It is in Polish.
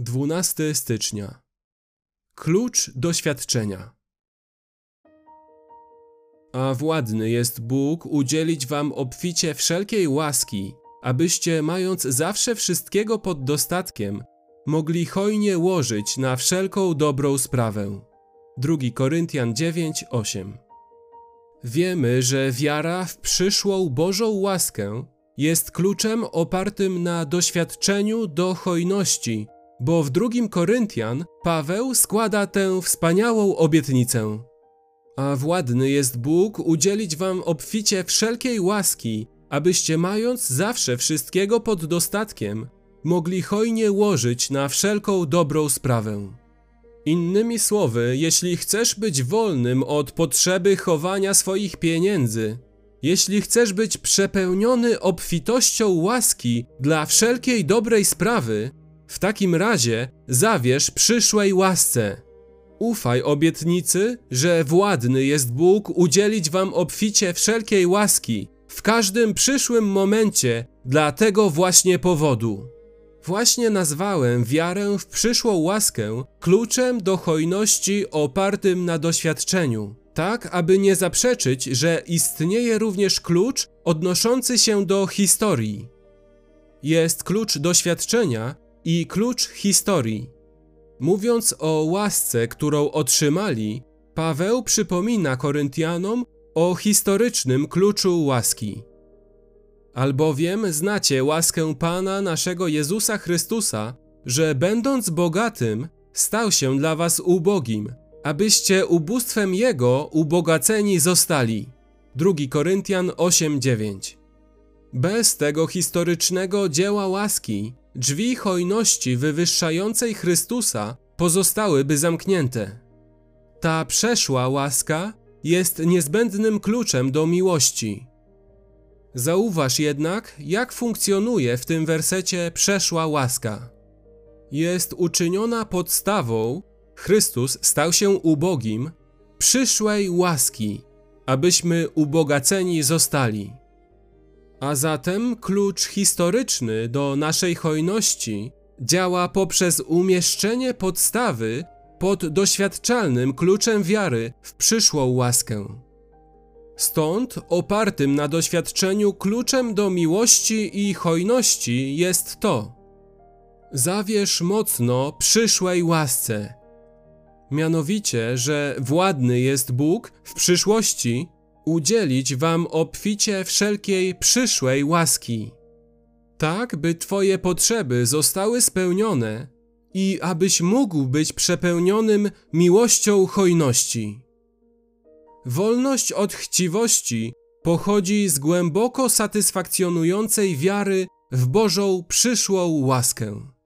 12 stycznia. Klucz doświadczenia. A władny jest Bóg udzielić wam obficie wszelkiej łaski, abyście, mając zawsze wszystkiego pod dostatkiem, mogli hojnie łożyć na wszelką dobrą sprawę. 2 Koryntian 9:8. Wiemy, że wiara w przyszłą Bożą łaskę jest kluczem opartym na doświadczeniu do hojności bo w drugim Koryntian Paweł składa tę wspaniałą obietnicę. A władny jest Bóg udzielić wam obficie wszelkiej łaski, abyście mając zawsze wszystkiego pod dostatkiem, mogli hojnie łożyć na wszelką dobrą sprawę. Innymi słowy, jeśli chcesz być wolnym od potrzeby chowania swoich pieniędzy, jeśli chcesz być przepełniony obfitością łaski dla wszelkiej dobrej sprawy, w takim razie zawierz przyszłej łasce. Ufaj obietnicy, że władny jest Bóg udzielić wam obficie wszelkiej łaski w każdym przyszłym momencie dla tego właśnie powodu. Właśnie nazwałem wiarę w przyszłą łaskę kluczem do hojności opartym na doświadczeniu, tak aby nie zaprzeczyć, że istnieje również klucz odnoszący się do historii. Jest klucz doświadczenia, i klucz historii. Mówiąc o łasce, którą otrzymali, Paweł przypomina Koryntianom o historycznym kluczu łaski. Albowiem znacie łaskę Pana naszego Jezusa Chrystusa, że będąc bogatym, stał się dla was ubogim, abyście ubóstwem Jego ubogaceni zostali. 2 Koryntian 8:9 Bez tego historycznego dzieła łaski drzwi hojności wywyższającej Chrystusa pozostałyby zamknięte. Ta przeszła łaska jest niezbędnym kluczem do miłości. Zauważ jednak, jak funkcjonuje w tym wersecie przeszła łaska. Jest uczyniona podstawą, Chrystus stał się ubogim, przyszłej łaski, abyśmy ubogaceni zostali. A zatem klucz historyczny do naszej hojności działa poprzez umieszczenie podstawy pod doświadczalnym kluczem wiary w przyszłą łaskę. Stąd opartym na doświadczeniu kluczem do miłości i hojności jest to: zawierz mocno przyszłej łasce. Mianowicie, że władny jest Bóg w przyszłości udzielić wam obficie wszelkiej przyszłej łaski, tak by Twoje potrzeby zostały spełnione i abyś mógł być przepełnionym miłością hojności. Wolność od chciwości pochodzi z głęboko satysfakcjonującej wiary w Bożą przyszłą łaskę.